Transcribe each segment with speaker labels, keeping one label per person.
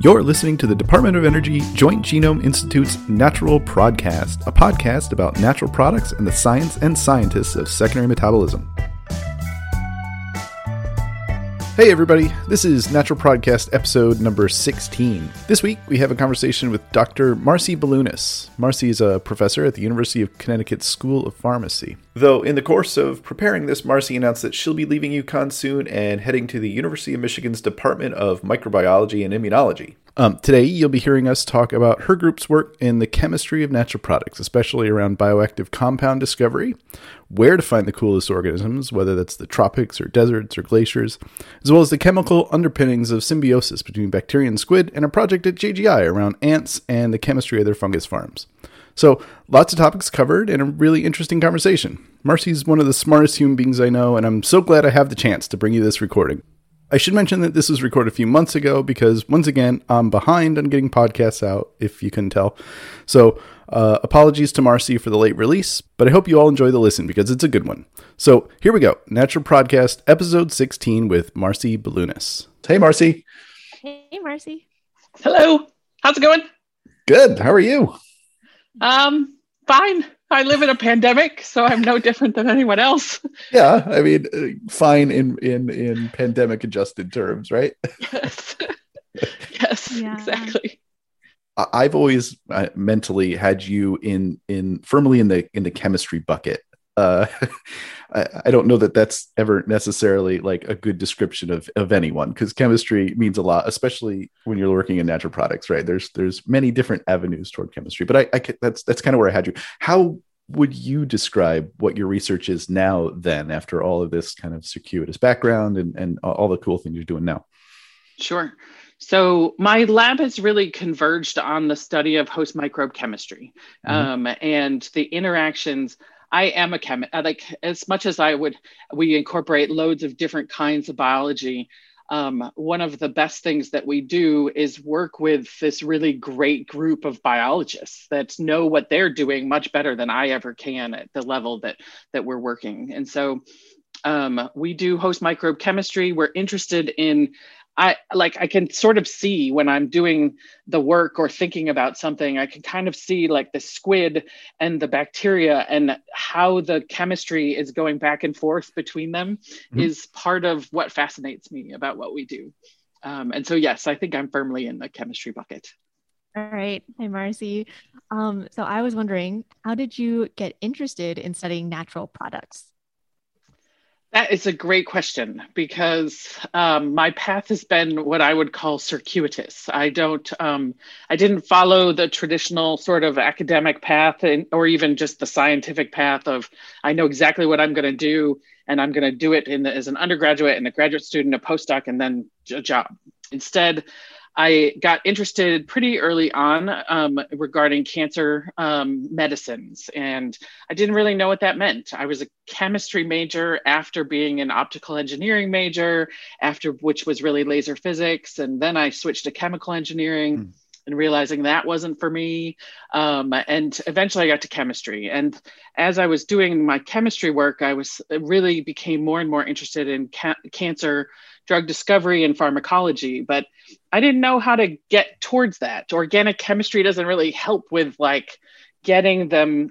Speaker 1: You're listening to the Department of Energy Joint Genome Institute's Natural Prodcast, a podcast about natural products and the science and scientists of secondary metabolism. Hey, everybody, this is Natural Prodcast episode number 16. This week, we have a conversation with Dr. Marcy Balunas. Marcy is a professor at the University of Connecticut School of Pharmacy. Though, in the course of preparing this, Marcy announced that she'll be leaving UConn soon and heading to the University of Michigan's Department of Microbiology and Immunology. Um, today, you'll be hearing us talk about her group's work in the chemistry of natural products, especially around bioactive compound discovery, where to find the coolest organisms, whether that's the tropics or deserts or glaciers, as well as the chemical underpinnings of symbiosis between bacteria and squid, and a project at JGI around ants and the chemistry of their fungus farms. So, lots of topics covered and a really interesting conversation. Marcy's one of the smartest human beings I know, and I'm so glad I have the chance to bring you this recording. I should mention that this was recorded a few months ago because, once again, I'm behind on getting podcasts out, if you couldn't tell. So, uh, apologies to Marcy for the late release, but I hope you all enjoy the listen because it's a good one. So, here we go Natural Prodcast, episode 16 with Marcy Balunas. Hey, Marcy.
Speaker 2: Hey, Marcy.
Speaker 3: Hello. How's it going?
Speaker 1: Good. How are you?
Speaker 3: Um, fine. I live in a pandemic, so I'm no different than anyone else.
Speaker 1: Yeah, I mean, uh, fine in in in pandemic adjusted terms, right?
Speaker 3: Yes. yes, yeah. exactly.
Speaker 1: I've always uh, mentally had you in in firmly in the in the chemistry bucket. Uh, I, I, don't know that that's ever necessarily like a good description of of anyone because chemistry means a lot, especially when you're working in natural products, right? There's there's many different avenues toward chemistry, but I, I that's that's kind of where I had you. How would you describe what your research is now then after all of this kind of circuitous background and, and all the cool things you're doing now
Speaker 3: sure so my lab has really converged on the study of host microbe chemistry mm-hmm. um, and the interactions I am a chemist. Like as much as I would, we incorporate loads of different kinds of biology um, one of the best things that we do is work with this really great group of biologists that know what they're doing much better than I ever can at the level that that we're working. And so um, we do host microbe chemistry. We're interested in I like I can sort of see when I'm doing the work or thinking about something, I can kind of see like the squid and the bacteria and how the chemistry is going back and forth between them mm-hmm. is part of what fascinates me about what we do. Um, and so, yes, I think I'm firmly in the chemistry bucket.
Speaker 2: All right. Hi, Marcy. Um, so I was wondering, how did you get interested in studying natural products?
Speaker 3: That is a great question because um, my path has been what I would call circuitous. I don't, um, I didn't follow the traditional sort of academic path or even just the scientific path of I know exactly what I'm going to do and I'm going to do it in the, as an undergraduate and a graduate student, a postdoc, and then a job. Instead, I got interested pretty early on um, regarding cancer um, medicines, and I didn't really know what that meant. I was a chemistry major after being an optical engineering major, after which was really laser physics, and then I switched to chemical engineering. Mm. And realizing that wasn't for me. Um, and eventually I got to chemistry. And as I was doing my chemistry work, I was really became more and more interested in ca- cancer drug discovery and pharmacology, but I didn't know how to get towards that. Organic chemistry doesn't really help with like getting them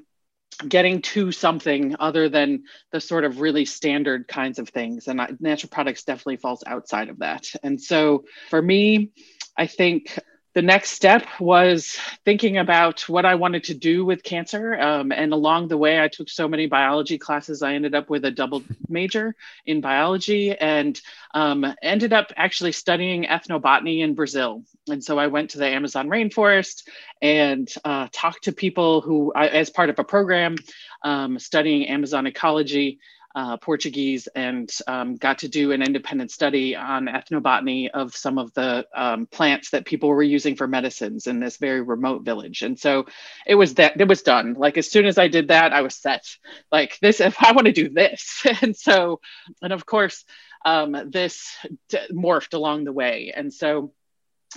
Speaker 3: getting to something other than the sort of really standard kinds of things and natural products definitely falls outside of that and so for me i think the next step was thinking about what I wanted to do with cancer. Um, and along the way, I took so many biology classes. I ended up with a double major in biology and um, ended up actually studying ethnobotany in Brazil. And so I went to the Amazon rainforest and uh, talked to people who, as part of a program, um, studying Amazon ecology uh, Portuguese and um, got to do an independent study on ethnobotany of some of the um, plants that people were using for medicines in this very remote village. And so it was that it was done. Like as soon as I did that, I was set. Like this, if I want to do this, and so, and of course, um, this t- morphed along the way. And so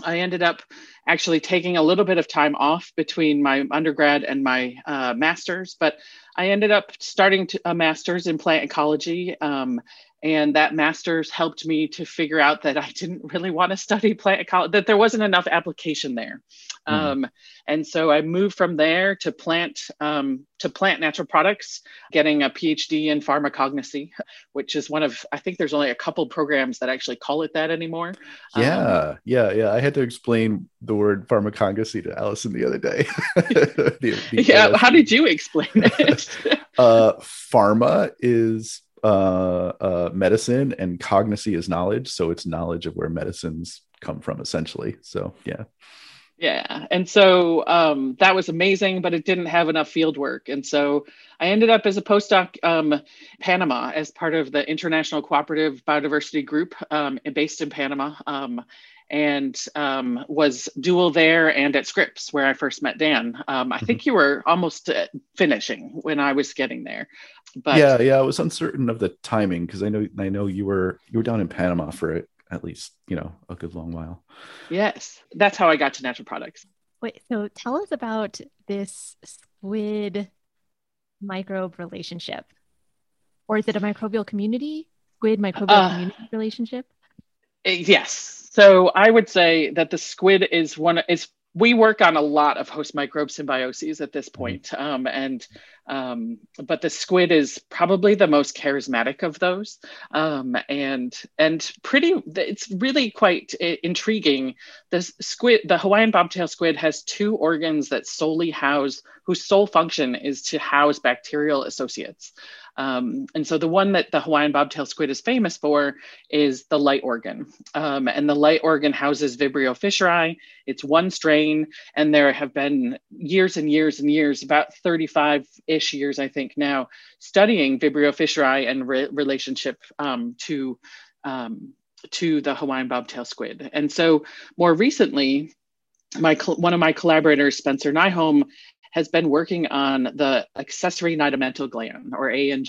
Speaker 3: I ended up actually taking a little bit of time off between my undergrad and my uh, master's, but I ended up starting to, a master's in plant ecology um, and that master's helped me to figure out that I didn't really want to study plant ecology, that there wasn't enough application there. Mm. Um, and so I moved from there to plant um, to plant natural products, getting a PhD in pharmacognosy, which is one of I think there's only a couple programs that actually call it that anymore.
Speaker 1: Yeah, um, yeah, yeah. I had to explain the word pharmacognosy to Allison the other day.
Speaker 3: the, the yeah, how did you explain it?
Speaker 1: uh, pharma is uh, uh, medicine and cognosy is knowledge. So it's knowledge of where medicines come from, essentially. So yeah.
Speaker 3: Yeah. And so um, that was amazing, but it didn't have enough field work. And so I ended up as a postdoc um, Panama as part of the International Cooperative Biodiversity Group um, based in Panama. And um, was dual there and at Scripps, where I first met Dan. Um, I mm-hmm. think you were almost uh, finishing when I was getting there.
Speaker 1: But yeah, yeah, I was uncertain of the timing because I know I know you were you were down in Panama for it at least you know a good long while.
Speaker 3: Yes, that's how I got to natural products.
Speaker 2: Wait, so tell us about this squid microbe relationship, or is it a microbial community? Squid microbial uh, community relationship?
Speaker 3: Eh, yes. So I would say that the squid is one is we work on a lot of host microbe symbioses at this mm-hmm. point, um, and um, but the squid is probably the most charismatic of those, um, and and pretty. It's really quite intriguing. The squid, the Hawaiian bobtail squid, has two organs that solely house, whose sole function is to house bacterial associates. Um, and so the one that the Hawaiian bobtail squid is famous for is the light organ. Um, and the light organ houses Vibrio fischeri. It's one strain, and there have been years and years and years, about 35 ish years, I think now, studying Vibrio fischeri and re- relationship um, to. Um, to the Hawaiian bobtail squid. And so more recently, my one of my collaborators, Spencer Nyholm, has been working on the accessory nidamental gland or ANG.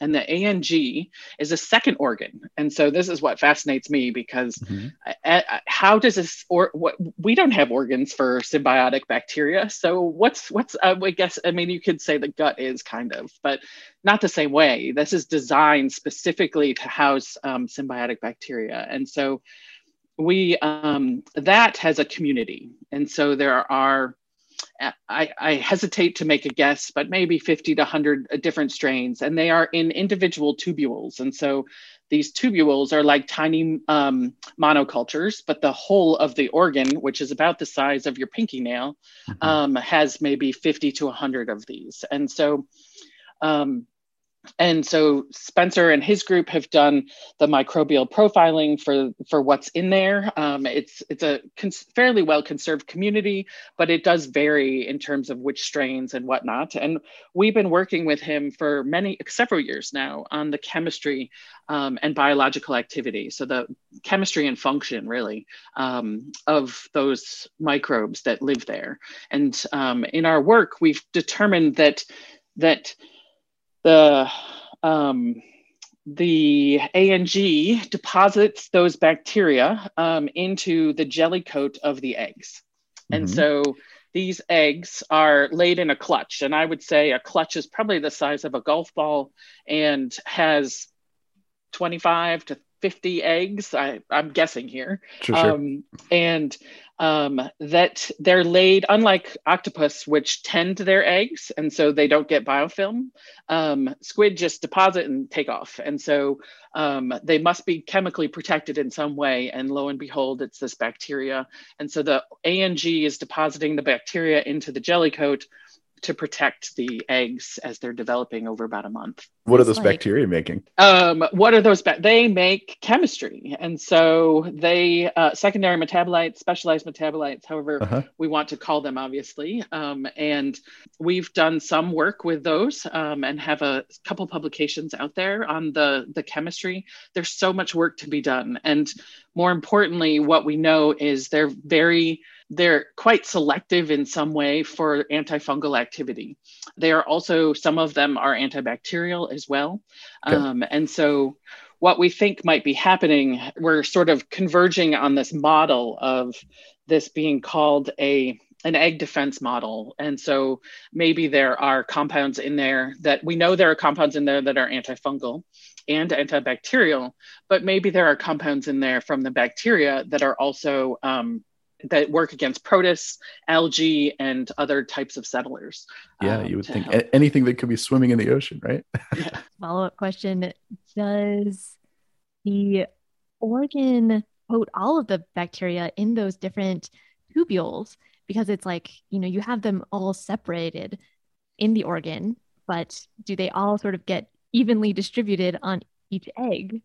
Speaker 3: And the ANG is a second organ. And so this is what fascinates me because mm-hmm. I, I, how does this or what we don't have organs for symbiotic bacteria. So what's what's uh, I guess I mean you could say the gut is kind of, but not the same way. This is designed specifically to house um, symbiotic bacteria. And so we um, that has a community. And so there are I, I, hesitate to make a guess, but maybe 50 to 100 uh, different strains, and they are in individual tubules. And so these tubules are like tiny um, monocultures, but the whole of the organ, which is about the size of your pinky nail, mm-hmm. um, has maybe 50 to 100 of these. And so um, and so Spencer and his group have done the microbial profiling for for what's in there. Um, it's it's a cons- fairly well conserved community, but it does vary in terms of which strains and whatnot. And we've been working with him for many several years now on the chemistry um, and biological activity. So the chemistry and function really um, of those microbes that live there. And um, in our work, we've determined that that the um, the ANG deposits those bacteria um, into the jelly coat of the eggs. Mm-hmm. And so these eggs are laid in a clutch. And I would say a clutch is probably the size of a golf ball and has 25 to 50 eggs. I, am guessing here. Sure, sure. Um, and um, that they're laid, unlike octopus, which tend their eggs, and so they don't get biofilm. Um, squid just deposit and take off, and so um, they must be chemically protected in some way. And lo and behold, it's this bacteria. And so the ANG is depositing the bacteria into the jelly coat to protect the eggs as they're developing over about a month.
Speaker 1: What are those like, bacteria making?
Speaker 3: Um, what are those? Ba- they make chemistry, and so they uh, secondary metabolites, specialized metabolites, however uh-huh. we want to call them, obviously. Um, and we've done some work with those, um, and have a couple publications out there on the the chemistry. There's so much work to be done, and more importantly, what we know is they're very they're quite selective in some way for antifungal activity. They are also, some of them are antibacterial as well. Okay. Um, and so, what we think might be happening, we're sort of converging on this model of this being called a an egg defense model. And so maybe there are compounds in there that we know there are compounds in there that are antifungal and antibacterial, but maybe there are compounds in there from the bacteria that are also um, that work against protists, algae, and other types of settlers.
Speaker 1: Yeah, um, you would think help. anything that could be swimming in the ocean, right?
Speaker 2: Follow up question Does the organ coat all of the bacteria in those different tubules? Because it's like, you know, you have them all separated in the organ, but do they all sort of get evenly distributed on each egg?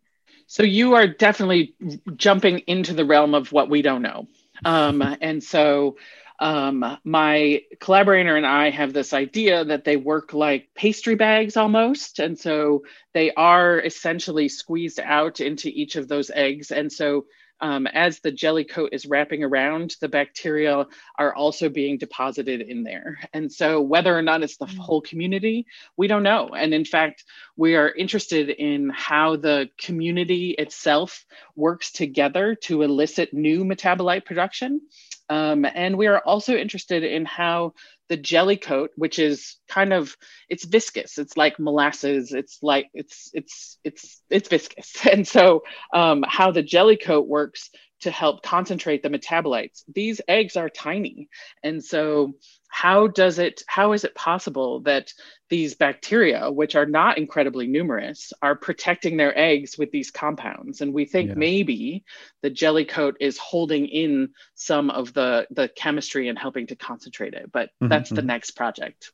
Speaker 3: So you are definitely jumping into the realm of what we don't know. Um, and so um, my collaborator and I have this idea that they work like pastry bags almost. And so they are essentially squeezed out into each of those eggs. And so um, as the jelly coat is wrapping around, the bacteria are also being deposited in there. And so, whether or not it's the mm. whole community, we don't know. And in fact, we are interested in how the community itself works together to elicit new metabolite production. Um, and we are also interested in how the jelly coat, which is kind of it's viscous. It's like molasses. It's like it's it's it's it's viscous. And so um, how the jelly coat works to help concentrate the metabolites. These eggs are tiny, and so how does it how is it possible that these bacteria which are not incredibly numerous are protecting their eggs with these compounds and we think yeah. maybe the jelly coat is holding in some of the the chemistry and helping to concentrate it but mm-hmm, that's the mm-hmm. next project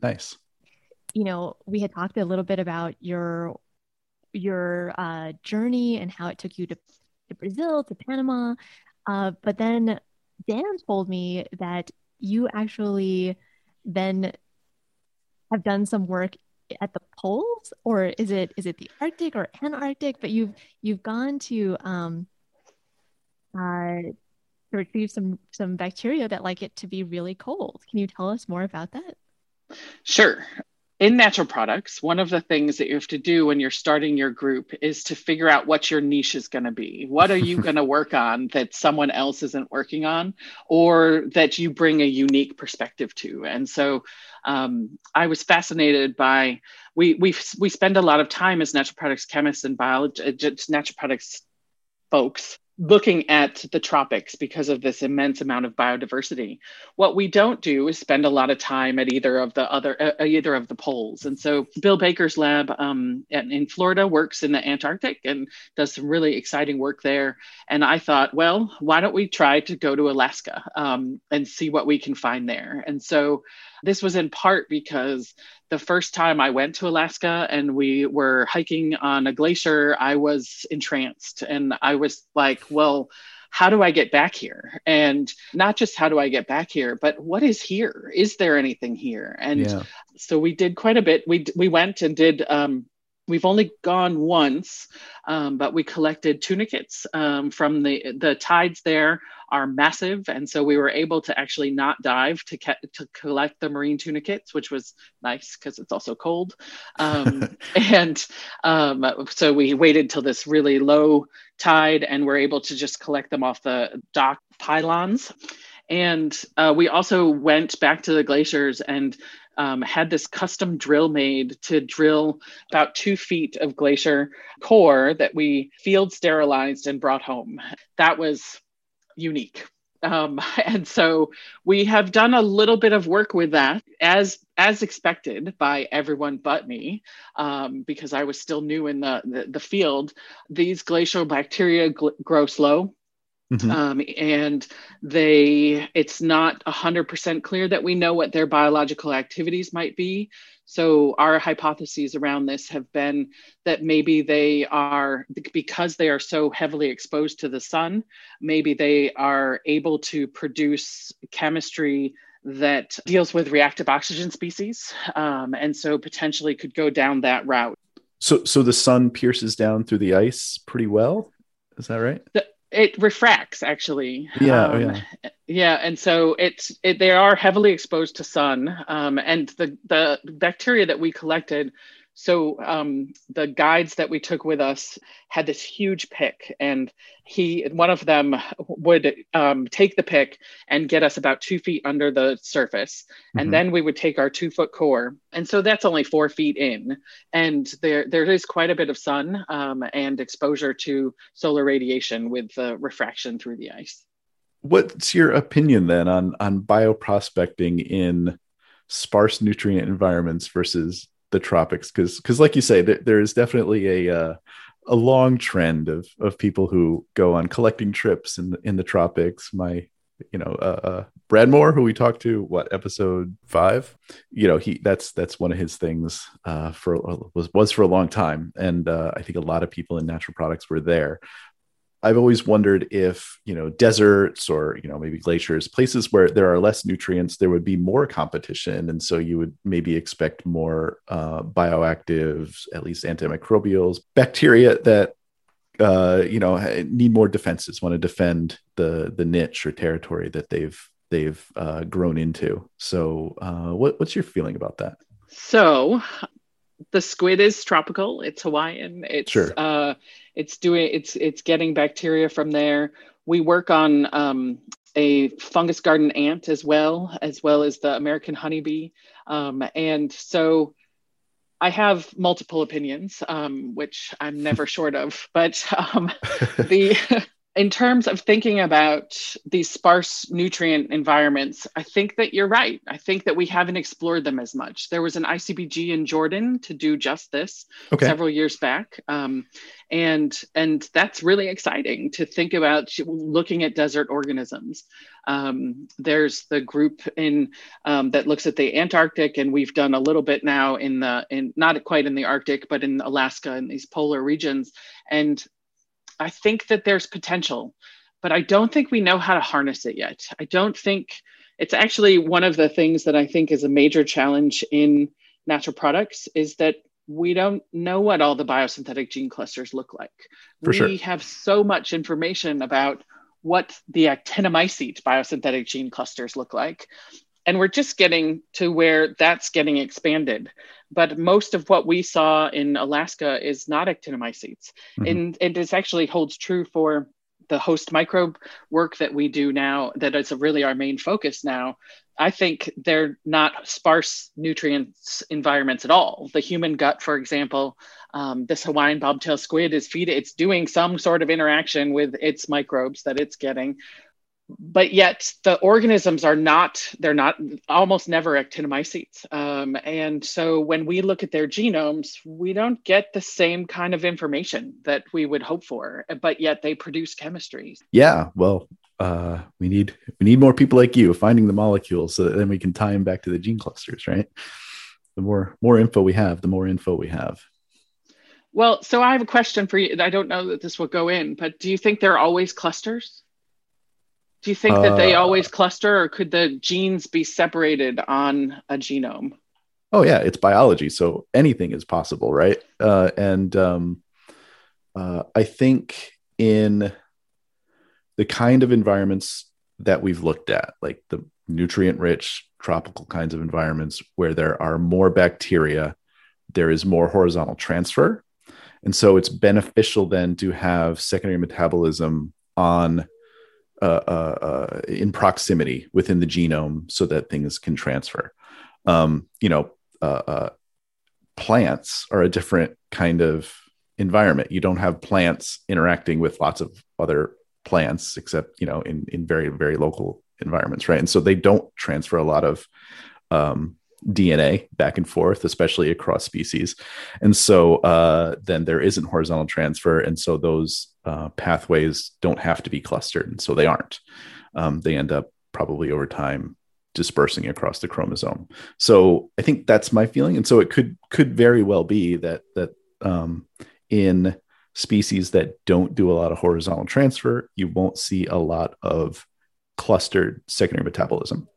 Speaker 1: nice
Speaker 2: you know we had talked a little bit about your your uh, journey and how it took you to, to brazil to panama uh, but then dan told me that you actually then have done some work at the poles or is it is it the arctic or antarctic? But you've you've gone to um uh to retrieve some some bacteria that like it to be really cold. Can you tell us more about that?
Speaker 3: Sure in natural products, one of the things that you have to do when you're starting your group is to figure out what your niche is going to be. What are you going to work on that someone else isn't working on, or that you bring a unique perspective to? And so um, I was fascinated by we we we spend a lot of time as natural products chemists and biologists, natural products folks looking at the tropics because of this immense amount of biodiversity. What we don't do is spend a lot of time at either of the other uh, uh, either of the poles. And so Bill Baker's lab um, in Florida works in the Antarctic and does some really exciting work there. And I thought, well, why don't we try to go to Alaska um, and see what we can find there? And so this was in part because the first time I went to Alaska and we were hiking on a glacier, I was entranced and I was like, well, how do I get back here? And not just how do I get back here, but what is here? Is there anything here? And yeah. so we did quite a bit. We we went and did um, We've only gone once, um, but we collected tunicates um, from the the tides. There are massive, and so we were able to actually not dive to to collect the marine tunicates, which was nice because it's also cold. Um, and um, so we waited till this really low tide, and we're able to just collect them off the dock pylons. And uh, we also went back to the glaciers and um, had this custom drill made to drill about two feet of glacier core that we field sterilized and brought home. That was unique. Um, and so we have done a little bit of work with that as as expected by everyone but me um, because i was still new in the, the, the field these glacial bacteria gl- grow slow Mm-hmm. Um, and they, it's not 100% clear that we know what their biological activities might be. So, our hypotheses around this have been that maybe they are, because they are so heavily exposed to the sun, maybe they are able to produce chemistry that deals with reactive oxygen species. Um, and so, potentially could go down that route.
Speaker 1: So, so the sun pierces down through the ice pretty well. Is that right?
Speaker 3: The, it refracts actually.
Speaker 1: Yeah oh, um, yeah.
Speaker 3: yeah and so it's it, they are heavily exposed to sun um, and the the bacteria that we collected So um, the guides that we took with us had this huge pick, and he one of them would um, take the pick and get us about two feet under the surface, mm-hmm. and then we would take our two foot core, and so that's only four feet in, and there there is quite a bit of sun um, and exposure to solar radiation with the refraction through the ice.
Speaker 1: What's your opinion then on on bioprospecting in sparse nutrient environments versus the tropics because because like you say there, there is definitely a uh, a long trend of of people who go on collecting trips in the, in the tropics. My you know uh, uh, Brad Moore who we talked to what episode 5 you know he that's that's one of his things uh for was was for a long time. And uh, I think a lot of people in natural products were there I've always wondered if, you know, deserts or, you know, maybe glaciers, places where there are less nutrients, there would be more competition. And so you would maybe expect more uh, bioactives, at least antimicrobials, bacteria that, uh, you know, need more defenses, want to defend the the niche or territory that they've they've uh, grown into. So, uh, what, what's your feeling about that?
Speaker 3: So, the squid is tropical. It's Hawaiian. It's
Speaker 1: sure.
Speaker 3: It's doing it's it's getting bacteria from there. We work on um, a fungus garden ant as well, as well as the American honeybee, um, and so I have multiple opinions, um, which I'm never short of. But um, the in terms of thinking about these sparse nutrient environments, I think that you're right. I think that we haven't explored them as much. There was an ICBG in Jordan to do just this okay. several years back, um, and and that's really exciting to think about looking at desert organisms. Um, there's the group in um, that looks at the Antarctic, and we've done a little bit now in the in not quite in the Arctic, but in Alaska in these polar regions, and I think that there's potential, but I don't think we know how to harness it yet. I don't think it's actually one of the things that I think is a major challenge in natural products is that we don't know what all the biosynthetic gene clusters look like.
Speaker 1: For
Speaker 3: we
Speaker 1: sure.
Speaker 3: have so much information about what the actinomycete biosynthetic gene clusters look like. And we're just getting to where that's getting expanded but most of what we saw in Alaska is not actinomycetes. Mm-hmm. And, and it actually holds true for the host microbe work that we do now, that is really our main focus now. I think they're not sparse nutrients environments at all. The human gut, for example, um, this Hawaiian bobtail squid is feed it's doing some sort of interaction with its microbes that it's getting but yet the organisms are not they're not almost never actinomycetes. Um, and so when we look at their genomes we don't get the same kind of information that we would hope for but yet they produce chemistries
Speaker 1: yeah well uh, we need we need more people like you finding the molecules so that then we can tie them back to the gene clusters right? The more more info we have the more info we have.
Speaker 3: Well so i have a question for you. I don't know that this will go in but do you think there are always clusters do you think that they uh, always cluster, or could the genes be separated on a genome?
Speaker 1: Oh yeah, it's biology, so anything is possible, right? Uh, and um, uh, I think in the kind of environments that we've looked at, like the nutrient-rich tropical kinds of environments where there are more bacteria, there is more horizontal transfer, and so it's beneficial then to have secondary metabolism on uh, uh, uh, in proximity within the genome so that things can transfer. Um, you know, uh, plants are a different kind of environment. You don't have plants interacting with lots of other plants, except you know, in in very very local environments, right? And so they don't transfer a lot of um, DNA back and forth, especially across species. And so uh, then there isn't horizontal transfer. And so those uh, pathways don't have to be clustered. And so they aren't. Um, they end up probably over time dispersing across the chromosome. So I think that's my feeling. And so it could could very well be that that um, in species that don't do a lot of horizontal transfer, you won't see a lot of clustered secondary metabolism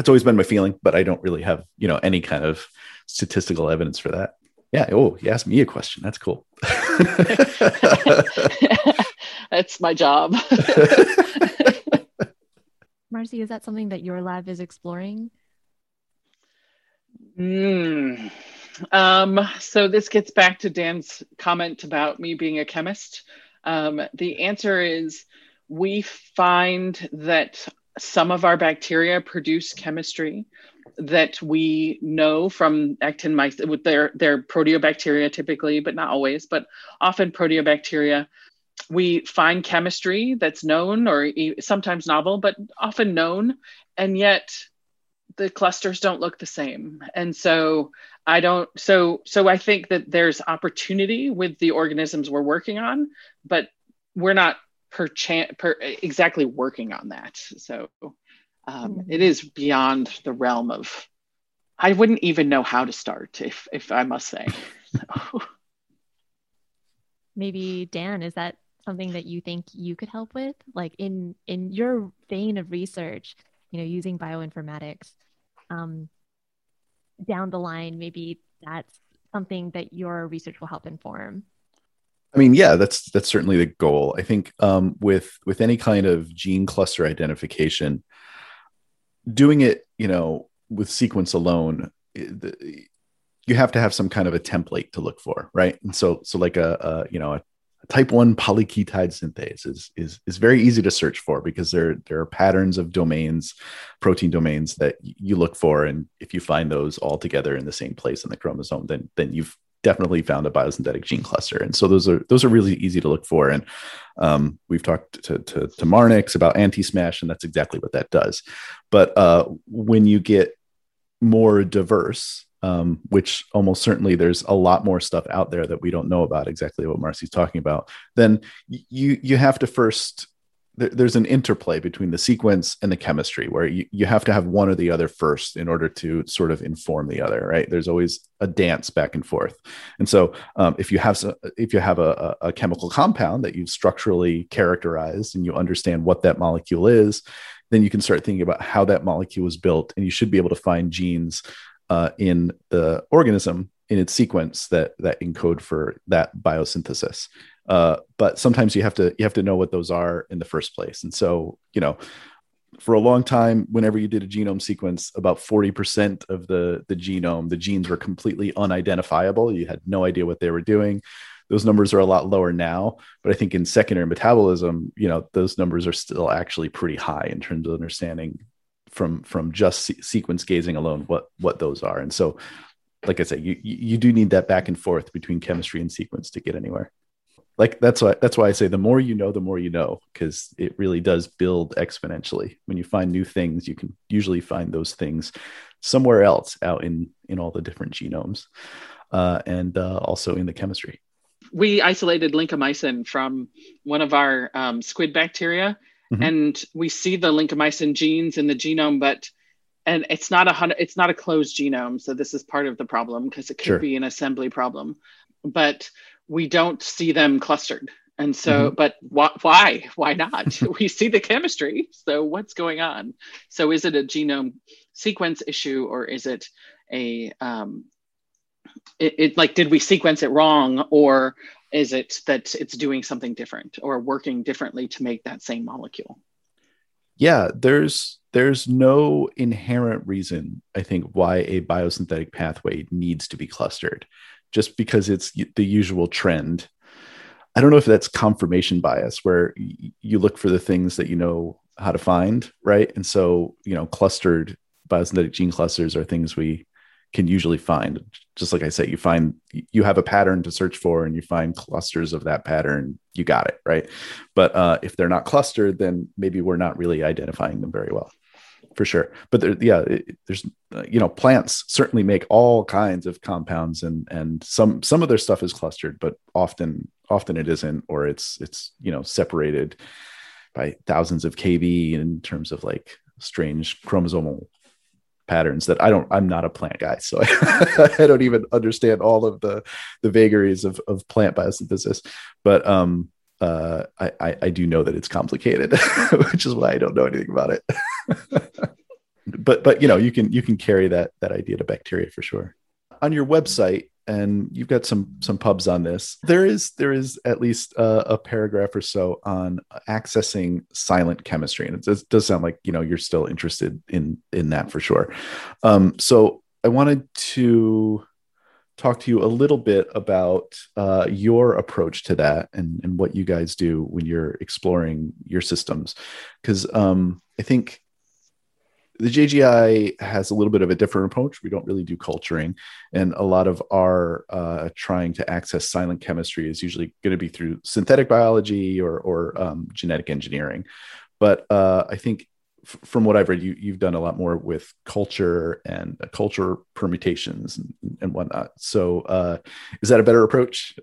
Speaker 1: that's always been my feeling, but I don't really have, you know, any kind of statistical evidence for that. Yeah. Oh, you asked me a question. That's cool.
Speaker 3: That's my job.
Speaker 2: Marcy, is that something that your lab is exploring?
Speaker 3: Mm, Um, so this gets back to Dan's comment about me being a chemist. Um, the answer is we find that some of our bacteria produce chemistry that we know from actin with their their proteobacteria typically, but not always, but often proteobacteria. We find chemistry that's known or sometimes novel, but often known, and yet the clusters don't look the same. And so I don't so so I think that there's opportunity with the organisms we're working on, but we're not per, chance per exactly working on that. So um, mm-hmm. it is beyond the realm of. I wouldn't even know how to start if if I must say.
Speaker 2: Maybe Dan, is that something that you think you could help with, like in in your vein of research? You know, using bioinformatics. Um, down the line, maybe that's something that your research will help inform.
Speaker 1: I mean, yeah, that's that's certainly the goal. I think um, with with any kind of gene cluster identification, doing it, you know, with sequence alone, eh, you have to have some kind of a template to look for, right? And so, so like a, a you know a type one polyketide synthase is is is very easy to search for because there there are patterns of domains, protein domains that you look for, and if you find those all together in the same place in the chromosome, then then you've definitely found a biosynthetic gene cluster. And so those are those are really easy to look for. And um, we've talked to, to, to Marnix about antiSMASH, and that's exactly what that does. But uh, when you get more diverse, um, which almost certainly there's a lot more stuff out there that we don't know about exactly what Marcy's talking about, then you you have to first there's an interplay between the sequence and the chemistry where you, you have to have one or the other first in order to sort of inform the other right? There's always a dance back and forth. And so um, if you have if you have a, a chemical compound that you've structurally characterized and you understand what that molecule is then you can start thinking about how that molecule was built and you should be able to find genes uh, in the organism in its sequence that that encode for that biosynthesis uh, but sometimes you have to you have to know what those are in the first place. And so, you know, for a long time, whenever you did a genome sequence, about 40% of the, the genome, the genes were completely unidentifiable. You had no idea what they were doing. Those numbers are a lot lower now, but I think in secondary metabolism, you know, those numbers are still actually pretty high in terms of understanding from from just se- sequence gazing alone what what those are. And so, like I said, you you do need that back and forth between chemistry and sequence to get anywhere like that's why that's why I say the more you know, the more you know, because it really does build exponentially. When you find new things, you can usually find those things somewhere else out in in all the different genomes, uh, and uh, also in the chemistry.
Speaker 3: We isolated lincomycin from one of our um, squid bacteria, mm-hmm. and we see the lincomycin genes in the genome, but and it's not a hundred, it's not a closed genome, so this is part of the problem because it could sure. be an assembly problem, but we don't see them clustered. And so, mm-hmm. but wh- why? Why not? we see the chemistry. So, what's going on? So, is it a genome sequence issue or is it a, um, it, it like, did we sequence it wrong or is it that it's doing something different or working differently to make that same molecule?
Speaker 1: Yeah, there's there's no inherent reason I think why a biosynthetic pathway needs to be clustered just because it's the usual trend. I don't know if that's confirmation bias where you look for the things that you know how to find, right? And so, you know, clustered biosynthetic gene clusters are things we can usually find. Just like I said, you find you have a pattern to search for and you find clusters of that pattern, you got it, right? But uh, if they're not clustered, then maybe we're not really identifying them very well for sure. But there, yeah, it, there's uh, you know plants certainly make all kinds of compounds, and and some some of their stuff is clustered, but often often it isn't, or it's it's you know separated by thousands of kb in terms of like strange chromosomal patterns that I don't I'm not a plant guy so I, I, don't even understand all of the the vagaries of, of plant biosynthesis but um uh I, I, I do know that it's complicated which is why I don't know anything about it but but you know you can you can carry that that idea to bacteria for sure. On your website and you've got some some pubs on this there is there is at least a, a paragraph or so on accessing silent chemistry. And it does, does, sound like you know you're still interested in in that for sure. Um, so i wanted to talk to you a little bit about uh, your approach to that and, and what you guys do when you're exploring your systems. Because um, I think the JGI has a little bit of a different approach. We don't really do culturing, and a lot of our uh, trying to access silent chemistry is usually going to be through synthetic biology or, or um, genetic engineering. But uh, I think f- from what I've read, you, you've done a lot more with culture and uh, culture permutations and, and whatnot. So, uh, is that a better approach?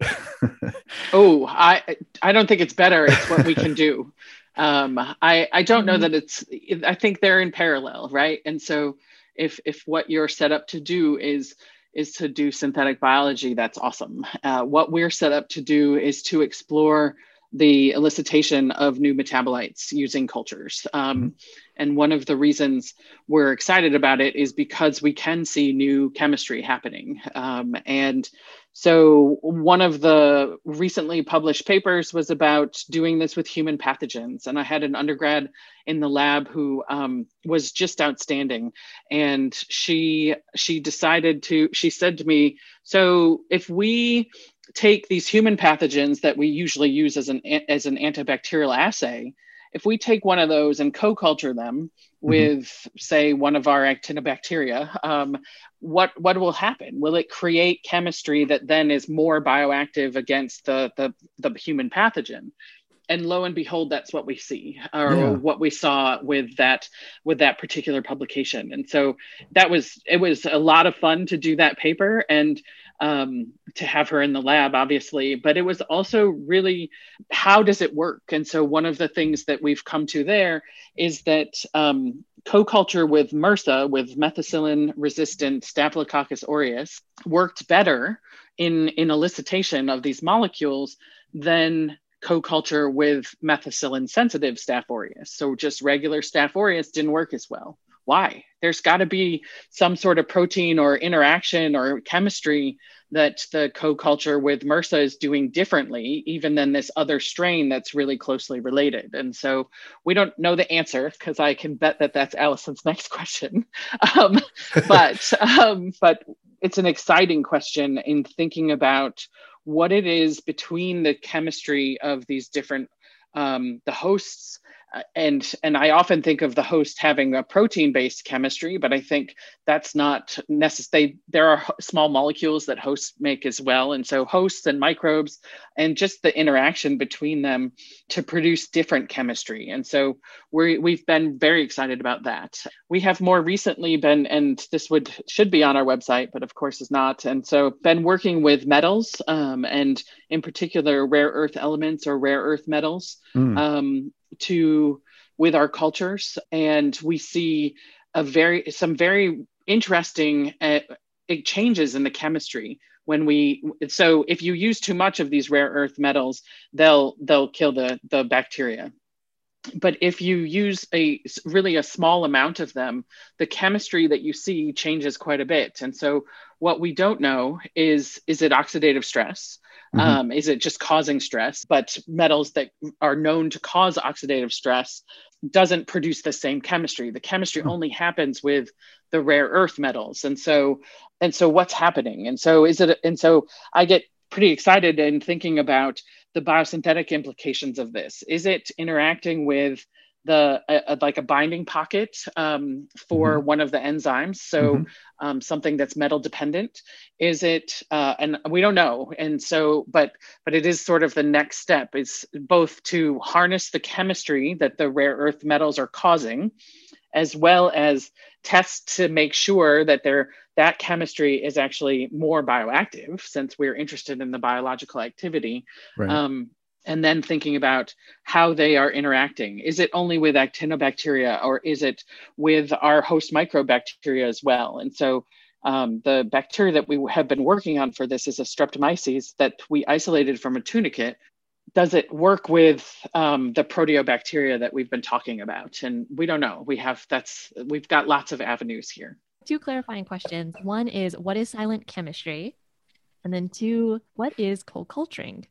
Speaker 3: oh, I I don't think it's better. It's what we can do. Um, I I don't know mm-hmm. that it's. I think they're in parallel, right? And so, if if what you're set up to do is is to do synthetic biology, that's awesome. Uh, what we're set up to do is to explore the elicitation of new metabolites using cultures. Um, mm-hmm. And one of the reasons we're excited about it is because we can see new chemistry happening. Um, and so, one of the recently published papers was about doing this with human pathogens. And I had an undergrad in the lab who um, was just outstanding. And she she decided to. She said to me, "So if we take these human pathogens that we usually use as an as an antibacterial assay, if we take one of those and co-culture them mm-hmm. with, mm-hmm. say, one of our actinobacteria, um, what what will happen? Will it create chemistry that then is more bioactive against the the, the human pathogen? and lo and behold that's what we see or yeah. what we saw with that with that particular publication and so that was it was a lot of fun to do that paper and um, to have her in the lab, obviously, but it was also really how does it work? And so, one of the things that we've come to there is that um, co culture with MRSA, with methicillin resistant Staphylococcus aureus, worked better in, in elicitation of these molecules than co-culture with methicillin sensitive staph aureus. So just regular staph aureus didn't work as well why? There's got to be some sort of protein or interaction or chemistry that the co-culture with MRSA is doing differently, even than this other strain that's really closely related. And so we don't know the answer because I can bet that that's Allison's next question. Um, but um, but it's an exciting question in thinking about what it is between the chemistry of these different um, the hosts and and I often think of the host having a protein based chemistry, but I think that's not necessary. There are small molecules that hosts make as well, and so hosts and microbes, and just the interaction between them to produce different chemistry. And so we we've been very excited about that. We have more recently been, and this would should be on our website, but of course is not. And so been working with metals, um, and in particular rare earth elements or rare earth metals. Mm. Um, to with our cultures and we see a very some very interesting uh, changes in the chemistry when we so if you use too much of these rare earth metals they'll they'll kill the the bacteria but if you use a really a small amount of them the chemistry that you see changes quite a bit and so what we don't know is is it oxidative stress Mm-hmm. Um, is it just causing stress? But metals that are known to cause oxidative stress doesn't produce the same chemistry. The chemistry mm-hmm. only happens with the rare earth metals. And so and so what's happening? And so is it and so I get pretty excited in thinking about the biosynthetic implications of this. Is it interacting with the a, like a binding pocket um, for mm-hmm. one of the enzymes so mm-hmm. um, something that's metal dependent is it uh, and we don't know and so but but it is sort of the next step is both to harness the chemistry that the rare earth metals are causing as well as test to make sure that they're that chemistry is actually more bioactive since we're interested in the biological activity right. um, and then thinking about how they are interacting. Is it only with actinobacteria or is it with our host microbacteria as well? And so um, the bacteria that we have been working on for this is a streptomyces that we isolated from a tunicate. Does it work with um, the proteobacteria that we've been talking about? And we don't know. We have that's we've got lots of avenues here.
Speaker 2: Two clarifying questions. One is what is silent chemistry? And then two, what is co-culturing?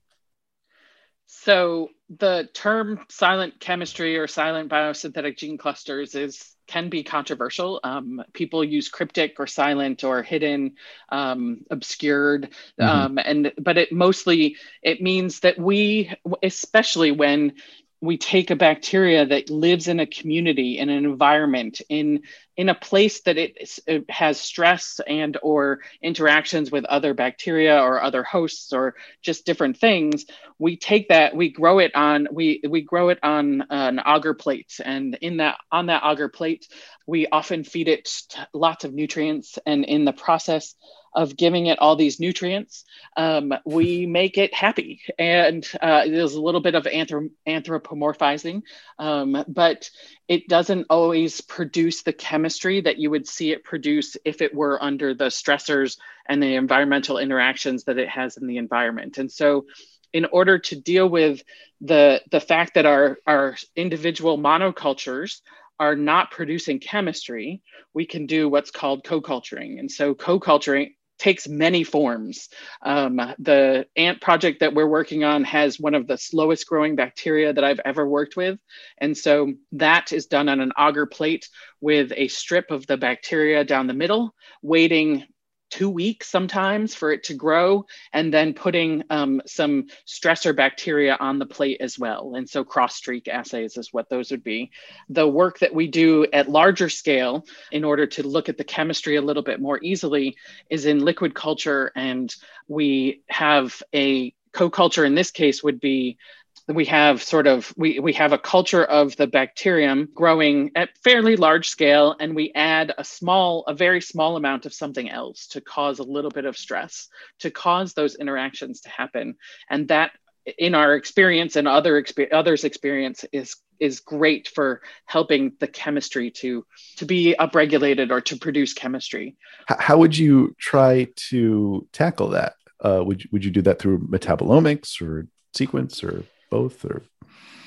Speaker 3: So the term silent chemistry or silent biosynthetic gene clusters is can be controversial. Um, people use cryptic or silent or hidden, um, obscured, mm-hmm. Um, and but it mostly it means that we, especially when we take a bacteria that lives in a community in an environment in in a place that it, it, has stress and or interactions with other bacteria or other hosts or just different things we take that we grow it on we we grow it on an agar plate and in that on that agar plate we often feed it lots of nutrients and in the process of giving it all these nutrients, um, we make it happy. And uh, there's a little bit of anthrop- anthropomorphizing, um, but it doesn't always produce the chemistry that you would see it produce if it were under the stressors and the environmental interactions that it has in the environment. And so, in order to deal with the, the fact that our, our individual monocultures are not producing chemistry, we can do what's called co-culturing. And so co-culturing takes many forms. Um, the ant project that we're working on has one of the slowest growing bacteria that I've ever worked with. And so that is done on an agar plate with a strip of the bacteria down the middle, waiting two weeks sometimes for it to grow, and then putting um, some stressor bacteria on the plate as well. And so cross streak assays is what those would be. The work that we do at larger scale in order to look at the chemistry a little bit more easily is in liquid culture. And we have a co-culture in this case would be we have sort of we, we have a culture of the bacterium growing at fairly large scale and we add a small a very small amount of something else to cause a little bit of stress to cause those interactions to happen. And that in our experience and other exper- others experience is is great for helping the chemistry to to be upregulated or to produce chemistry.
Speaker 1: How would you try to tackle that? Uh, would, would you do that through metabolomics or sequence or both or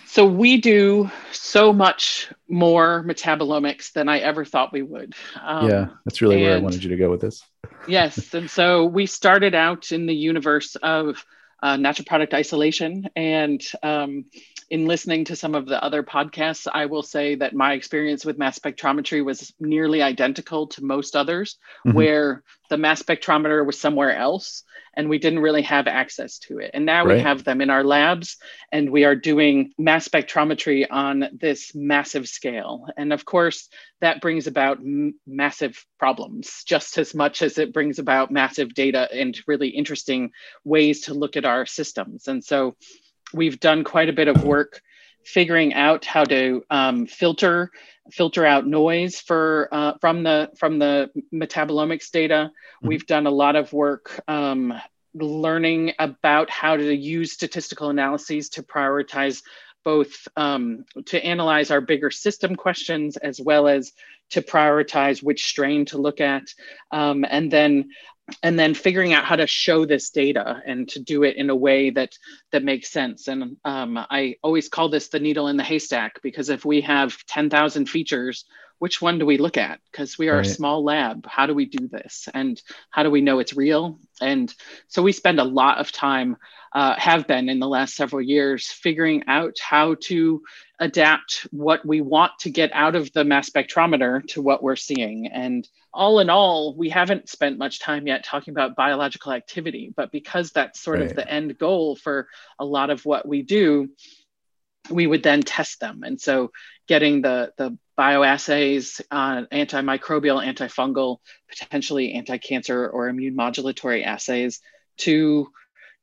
Speaker 3: so we do so much more metabolomics than I ever thought we would.
Speaker 1: Um, yeah, that's really and, where I wanted you to go with this.
Speaker 3: yes, and so we started out in the universe of uh, natural product isolation, and um, in listening to some of the other podcasts, I will say that my experience with mass spectrometry was nearly identical to most others, mm-hmm. where the mass spectrometer was somewhere else and we didn't really have access to it. And now right. we have them in our labs and we are doing mass spectrometry on this massive scale. And of course, that brings about m- massive problems just as much as it brings about massive data and really interesting ways to look at our systems. And so we've done quite a bit of work figuring out how to um, filter filter out noise for uh, from the from the metabolomics data. Mm-hmm. We've done a lot of work um, learning about how to use statistical analyses to prioritize both um, to analyze our bigger system questions as well as to prioritize which strain to look at um, and then and then figuring out how to show this data and to do it in a way that that makes sense. And um, i always call this the needle in the haystack because if we have 10000 features which one do we look at? Because we are right. a small lab. How do we do this? And how do we know it's real? And so we spend a lot of time uh, have been in the last several years figuring out how to adapt what we want to get out of the mass spectrometer to what we're seeing. And all in all we haven't spent much time yet talking about biological activity but because that's sort right. of the end goal for a lot of what we do we would then test them. And so getting the the bioassays, uh, antimicrobial, antifungal, potentially anti-cancer or immune modulatory assays to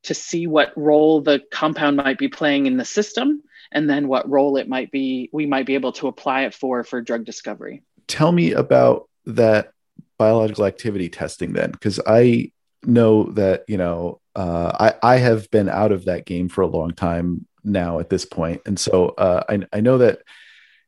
Speaker 3: to see what role the compound might be playing in the system and then what role it might be we might be able to apply it for for drug discovery.
Speaker 1: Tell me about that biological activity testing then because i know that you know uh, I, I have been out of that game for a long time now at this point. And so uh, I, I know that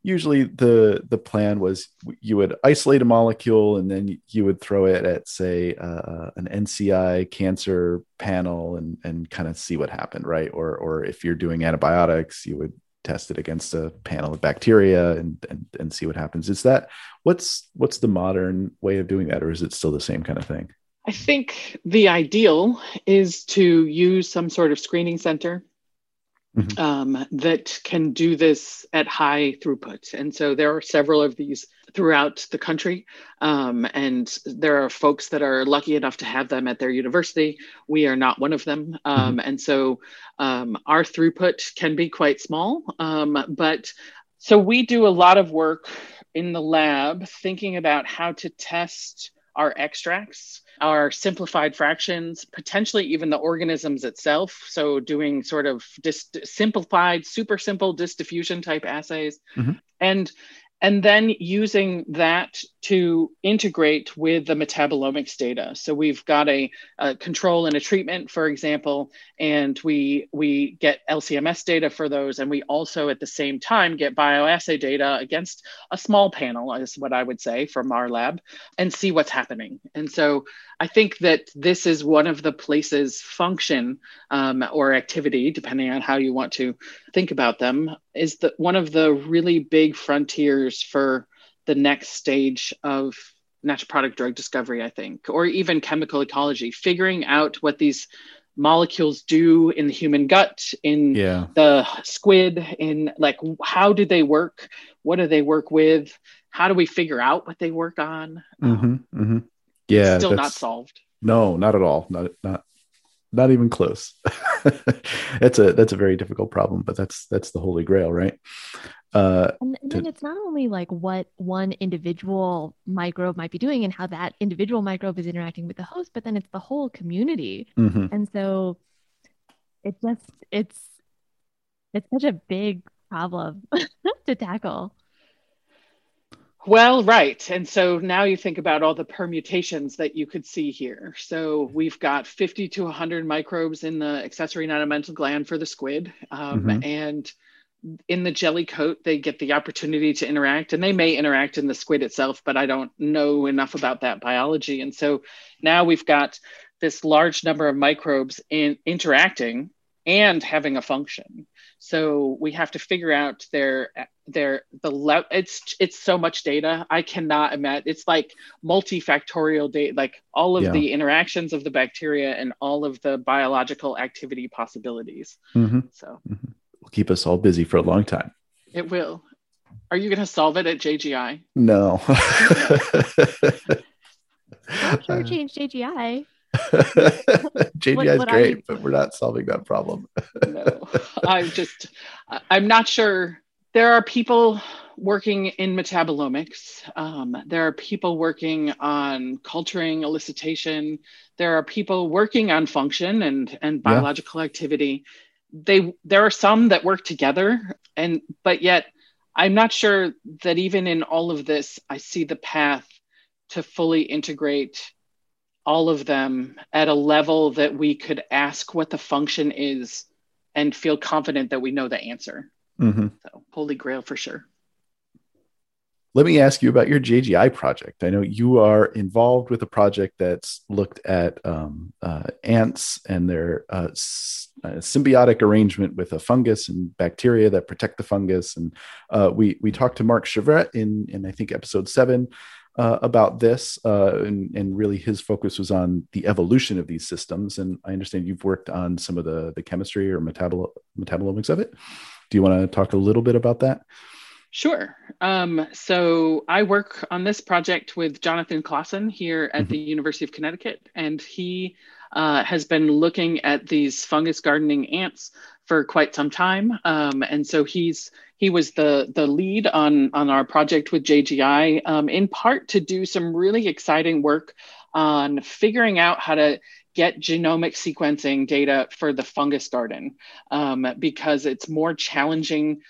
Speaker 1: usually the the plan was you would isolate a molecule and then you would throw it at say uh, an NCI cancer panel and and kind of see what happened right? Or or if you're doing antibiotics you would test it against a panel of bacteria and and, and see what happens. Is that what's what's the modern way of doing that or is it still the same kind of thing?
Speaker 3: I think the ideal is to use some sort of screening center mm-hmm. um, that can do this at high throughput. And so there are several of these throughout the country. Um, and there are folks that are lucky enough to have them at their university. We are not one of them. Um, mm-hmm. And so um, our throughput can be quite small. Um, but so we do a lot of work in the lab thinking about how to test our extracts our simplified fractions, potentially even the organisms itself. So doing sort of dis- simplified, super simple diffusion type assays. Mm-hmm. And and then using that to integrate with the metabolomics data. So we've got a, a, control and a treatment, for example, and we we get LCMS data for those, and we also at the same time get bioassay data against a small panel, is what I would say from our lab, and see what's happening. And so I think that this is one of the places function um, or activity, depending on how you want to think about them, is that one of the really big frontiers for the next stage of natural product drug discovery, I think, or even chemical ecology, figuring out what these molecules do in the human gut, in yeah. the squid, in like how do they work? What do they work with? How do we figure out what they work on?
Speaker 1: Mm-hmm, mm-hmm yeah
Speaker 3: still not solved
Speaker 1: no not at all not not not even close that's a that's a very difficult problem but that's that's the holy grail right
Speaker 2: uh and, and to, then it's not only like what one individual microbe might be doing and how that individual microbe is interacting with the host but then it's the whole community mm-hmm. and so it just it's it's such a big problem to tackle
Speaker 3: well, right. And so now you think about all the permutations that you could see here. So we've got 50 to 100 microbes in the accessory nidamental gland for the squid. Um, mm-hmm. And in the jelly coat, they get the opportunity to interact, and they may interact in the squid itself, but I don't know enough about that biology. And so now we've got this large number of microbes in interacting and having a function. So we have to figure out their their the le- it's it's so much data. I cannot imagine. It's like multifactorial data, like all of yeah. the interactions of the bacteria and all of the biological activity possibilities. Mm-hmm. So mm-hmm.
Speaker 1: Will keep us all busy for a long time.
Speaker 3: It will. Are you going to solve it at JGI?
Speaker 1: No.
Speaker 2: Don't shortchange JGI.
Speaker 1: JGI is great, but we're not solving that problem.
Speaker 3: no, I'm just, I'm not sure. There are people working in metabolomics. Um, there are people working on culturing, elicitation. There are people working on function and and biological yeah. activity. They there are some that work together, and but yet I'm not sure that even in all of this, I see the path to fully integrate all of them at a level that we could ask what the function is and feel confident that we know the answer. Mm-hmm. So, holy grail for sure.
Speaker 1: Let me ask you about your JGI project. I know you are involved with a project that's looked at um, uh, ants and their uh, s- uh, symbiotic arrangement with a fungus and bacteria that protect the fungus. And uh, we we talked to Marc Chevrette in in I think episode seven uh, about this, and, and, really his focus was on the evolution of these systems. And I understand you've worked on some of the the chemistry or metabolo- metabolomics of it. Do you want to talk a little bit about that?
Speaker 3: Sure. Um, so I work on this project with Jonathan Klassen here at mm-hmm. the University of Connecticut, and he uh, has been looking at these fungus gardening ants for quite some time. Um, and so he's he was the the lead on on our project with JGI, um, in part to do some really exciting work on figuring out how to get genomic sequencing data for the fungus garden um, because it's more challenging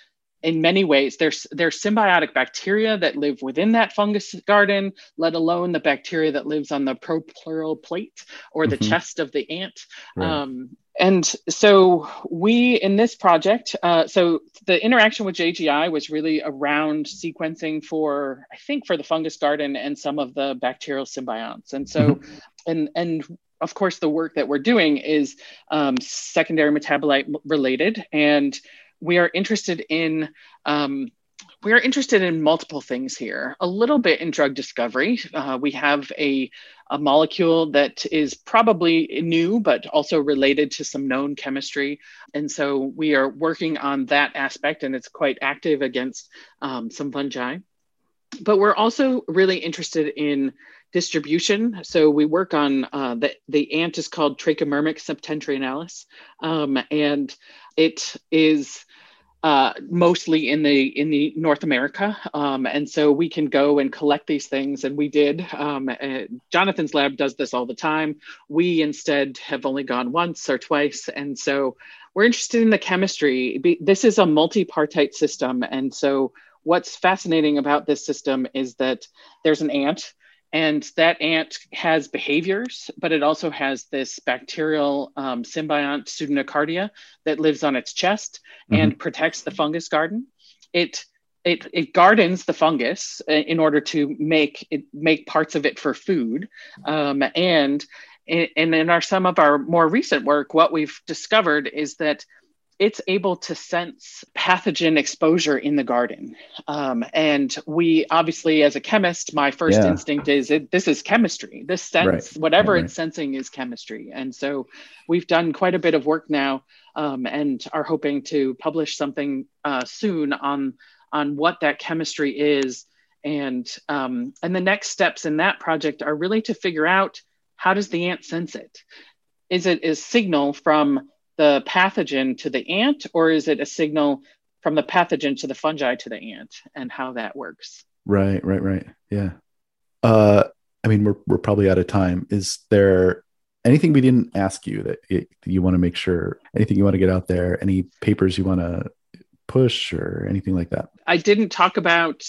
Speaker 3: in many ways there's there's symbiotic bacteria that live within that fungus garden let alone the bacteria that lives on the propleural plate or the mm-hmm. chest of the ant right. um, and so we in this project uh, so the interaction with jgi was really around sequencing for i think for the fungus garden and some of the bacterial symbionts and so mm-hmm. and and of course the work that we're doing is um, secondary metabolite related and we are interested in um, we are interested in multiple things here. A little bit in drug discovery. Uh, we have a, a molecule that is probably new, but also related to some known chemistry. And so we are working on that aspect, and it's quite active against um, some fungi. But we're also really interested in distribution. So we work on uh, the, the ant is called Trachymyrmex septentrionalis, um, and it is uh, mostly in the in the North America, um, and so we can go and collect these things, and we did. Um, uh, Jonathan's lab does this all the time. We instead have only gone once or twice, and so we're interested in the chemistry. This is a multi-partite system, and so what's fascinating about this system is that there's an ant and that ant has behaviors, but it also has this bacterial um, symbiont pseudonocardia that lives on its chest mm-hmm. and protects the fungus garden. It it, it gardens the fungus uh, in order to make it make parts of it for food, um, and and in our some of our more recent work, what we've discovered is that it's able to sense pathogen exposure in the garden. Um, and we obviously, as a chemist, my first yeah. instinct is it, this is chemistry. This sense, right. whatever right. it's sensing, is chemistry. And so we've done quite a bit of work now um, and are hoping to publish something uh, soon on on what that chemistry is. And um, and the next steps in that project are really to figure out how does the ant sense it? Is it a signal from the pathogen to the ant, or is it a signal from the pathogen to the fungi to the ant, and how that works?
Speaker 1: Right, right, right. Yeah. Uh, I mean, we're we're probably out of time. Is there anything we didn't ask you that you want to make sure? Anything you want to get out there? Any papers you want to push or anything like that?
Speaker 3: I didn't talk about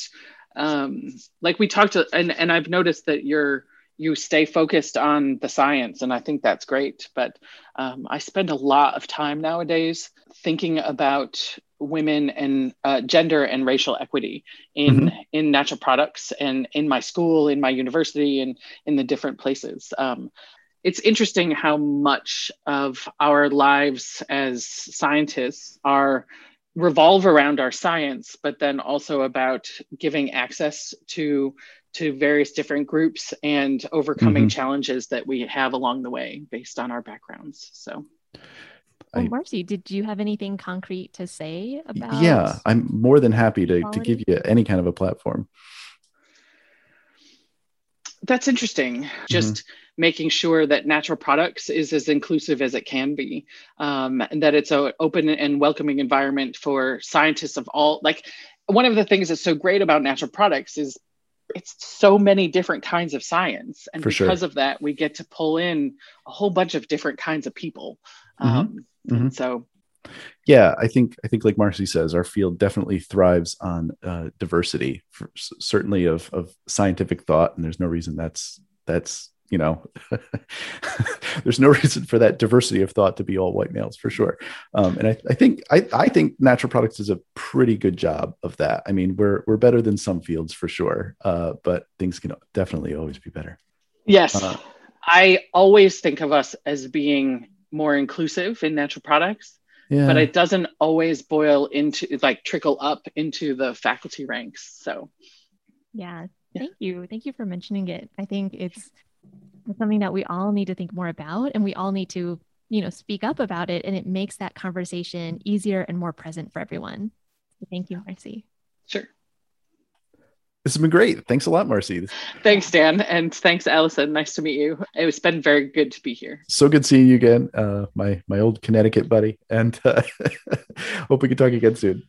Speaker 3: um, like we talked, to, and and I've noticed that you're you stay focused on the science and i think that's great but um, i spend a lot of time nowadays thinking about women and uh, gender and racial equity in mm-hmm. in natural products and in my school in my university and in the different places um, it's interesting how much of our lives as scientists are revolve around our science but then also about giving access to to various different groups and overcoming mm-hmm. challenges that we have along the way based on our backgrounds. So,
Speaker 2: well, Marcy, did you have anything concrete to say about?
Speaker 1: Yeah, I'm more than happy to, to give you any kind of a platform.
Speaker 3: That's interesting. Mm-hmm. Just mm-hmm. making sure that natural products is as inclusive as it can be, um, and that it's an open and welcoming environment for scientists of all. Like one of the things that's so great about natural products is it's so many different kinds of science and For because sure. of that we get to pull in a whole bunch of different kinds of people mm-hmm. Um, mm-hmm. so
Speaker 1: yeah i think i think like marcy says our field definitely thrives on uh, diversity for, certainly of of scientific thought and there's no reason that's that's you know there's no reason for that diversity of thought to be all white males for sure. Um, and I, I, think I, I think natural products does a pretty good job of that. I mean we're we're better than some fields for sure uh, but things can definitely always be better.
Speaker 3: Yes. Uh, i always think of us as being more inclusive in natural products yeah. but it doesn't always boil into like trickle up into the faculty ranks so.
Speaker 2: Yeah. Thank you. Thank you for mentioning it. I think it's it's something that we all need to think more about and we all need to, you know, speak up about it. And it makes that conversation easier and more present for everyone. So thank you, Marcy.
Speaker 3: Sure.
Speaker 1: This has been great. Thanks a lot, Marcy.
Speaker 3: Thanks, Dan. And thanks, Allison. Nice to meet you. It's been very good to be here.
Speaker 1: So good seeing you again, uh, my my old Connecticut buddy. And uh, hope we can talk again soon.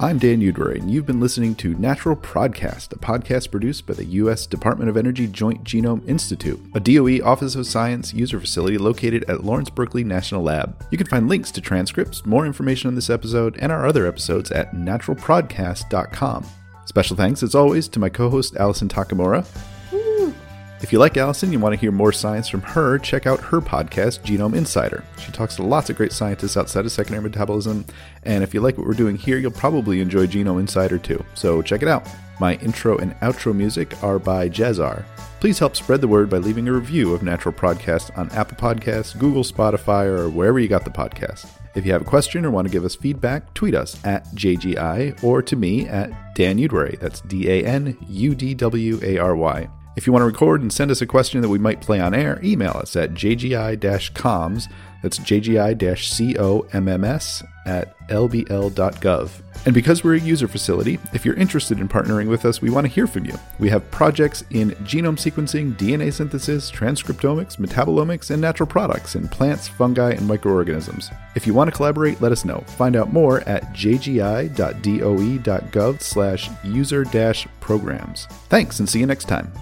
Speaker 1: I'm Dan Udwary, and you've been listening to Natural Prodcast, a podcast produced by the U.S. Department of Energy Joint Genome Institute, a DOE Office of Science user facility located at Lawrence Berkeley National Lab. You can find links to transcripts, more information on this episode, and our other episodes at naturalprodcast.com. Special thanks, as always, to my co host Alison Takemura. If you like Allison, you want to hear more science from her, check out her podcast, Genome Insider. She talks to lots of great scientists outside of secondary metabolism, and if you like what we're doing here, you'll probably enjoy Genome Insider too. So check it out. My intro and outro music are by Jazzar. Please help spread the word by leaving a review of Natural Prodcast on Apple Podcasts, Google, Spotify, or wherever you got the podcast. If you have a question or want to give us feedback, tweet us at JGI or to me at Dan Udwary. That's D A N U D W A R Y. If you want to record and send us a question that we might play on air, email us at jgi-comms, that's jgi-comms at lbl.gov. And because we're a user facility, if you're interested in partnering with us, we want to hear from you. We have projects in genome sequencing, DNA synthesis, transcriptomics, metabolomics, and natural products in plants, fungi, and microorganisms. If you want to collaborate, let us know. Find out more at jgi.doe.gov slash user-programs. Thanks, and see you next time.